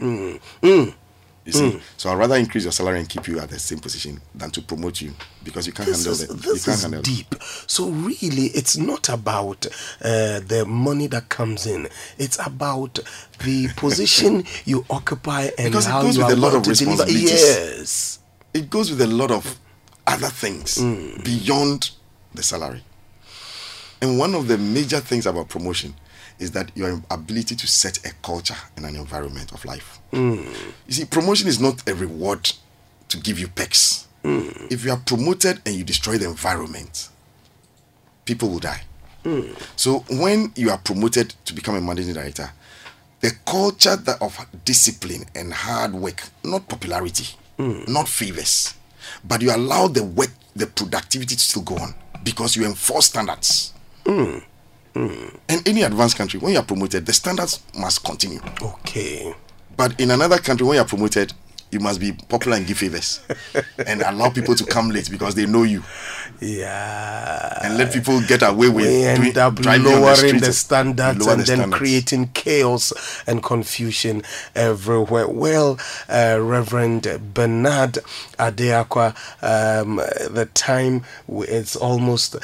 Mm, mm. You see, so I'd rather increase your salary and keep you at the same position than to promote you because you can't This handle is, it. You this can't is handle it. deep. So really, it's not about uh, the money that comes in. It's about the position you occupy and Because it goes you with are a lot of responsibilities. Yes. It goes with a lot of other things beyond the salary. And one of the major things about promotion is that your ability to set a culture and an environment of life. Hmm. You see, promotion is not a reward to give you perks. Hmm. If you are promoted and you destroy the environment, people will die. Hmm. So when you are promoted to become a managing director, the culture that of discipline and hard work, not popularity, not favors, but you allow the work, the productivity to still go on because you enforce standards. Hmm. And any advanced country, when you are promoted, the standards must continue. Okay. But in another country, when you are promoted, you must be popular and give favors and allow people to come late because they know you Yeah. and let people get away with we end doing- up lowering streets. the standards Lower and the then standards. creating chaos and confusion everywhere. Well, uh, Reverend Bernard Adeakwa, um, the time is almost uh,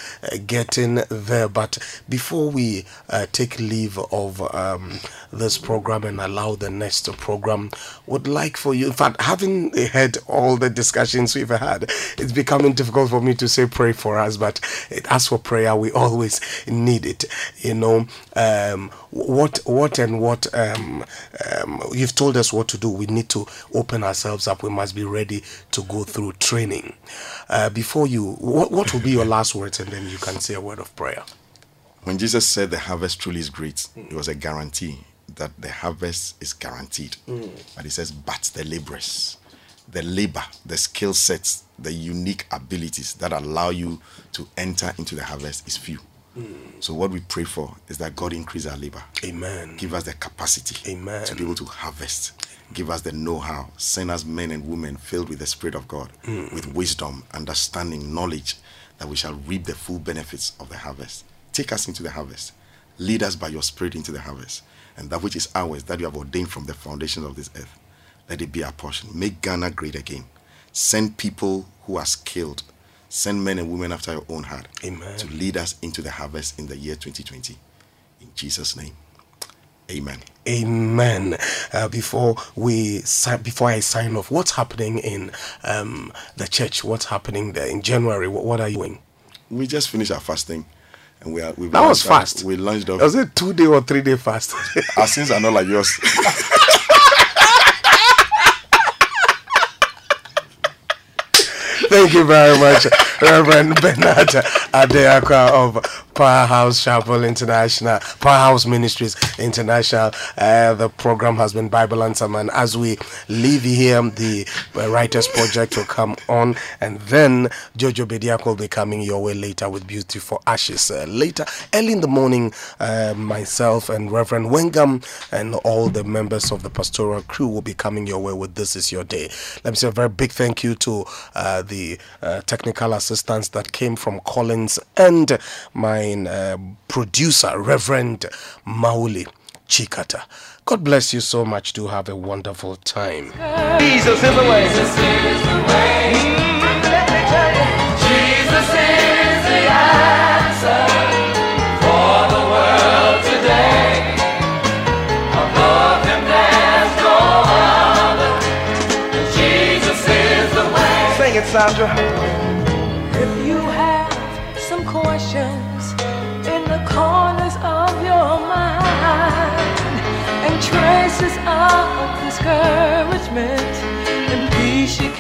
getting there. But before we uh, take leave of um, this program and allow the next program, would like for you, in fact, having heard all the discussions we've had, it's becoming difficult for me to say pray for us, but as for prayer, we always need it. You know, um, what, what, and what um, um, you've told us what to do. We need to open ourselves up. We must be ready to go through training. Uh, before you, what, what will be your last words, and then you can say a word of prayer. When Jesus said the harvest truly is great, it was a guarantee that the harvest is guaranteed. Mm. But he says, but the laborers, the labor, the skill sets, the unique abilities that allow you to enter into the harvest is few. Mm. So what we pray for is that God increase our labor. Amen. Give us the capacity Amen. to be able to harvest. Give us the know-how. Send us men and women filled with the Spirit of God, mm. with wisdom, understanding, knowledge, that we shall reap the full benefits of the harvest. Take us into the harvest. Lead us by your Spirit into the harvest. And that which is ours, that you have ordained from the foundations of this earth, let it be our portion. Make Ghana great again. Send people who are skilled. Send men and women after your own heart Amen. to lead us into the harvest in the year 2020. In Jesus' name, amen. Amen. Uh, before we before I sign off, what's happening in um, the church? What's happening there in January? What, what are you doing? We just finished our fasting. And we are, we've That was launched our- fast. We launched off. Was it two day or three day fast? Our sins are not like yours. Thank you very much, Reverend Bernard Adeakwa of Powerhouse Chapel International, Powerhouse Ministries International. Uh, the program has been Bible Answer Man. As we leave here, the Writers Project will come on, and then Jojo Bediako will be coming your way later with Beauty for Ashes. Uh, later, early in the morning, uh, myself and Reverend Wengam and all the members of the pastoral crew will be coming your way with This Is Your Day. Let me say a very big thank you to uh, the uh, technical assistants that came from Collins and my uh, producer, Reverend Mauli Chikata. God bless you so much. Do have a wonderful time. Jesus is the way. Jesus is the way. Let me tell you. Jesus is the answer for the world today. Above him there's no other. Jesus is the way. Sing it, Sandra.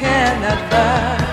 Cannot find,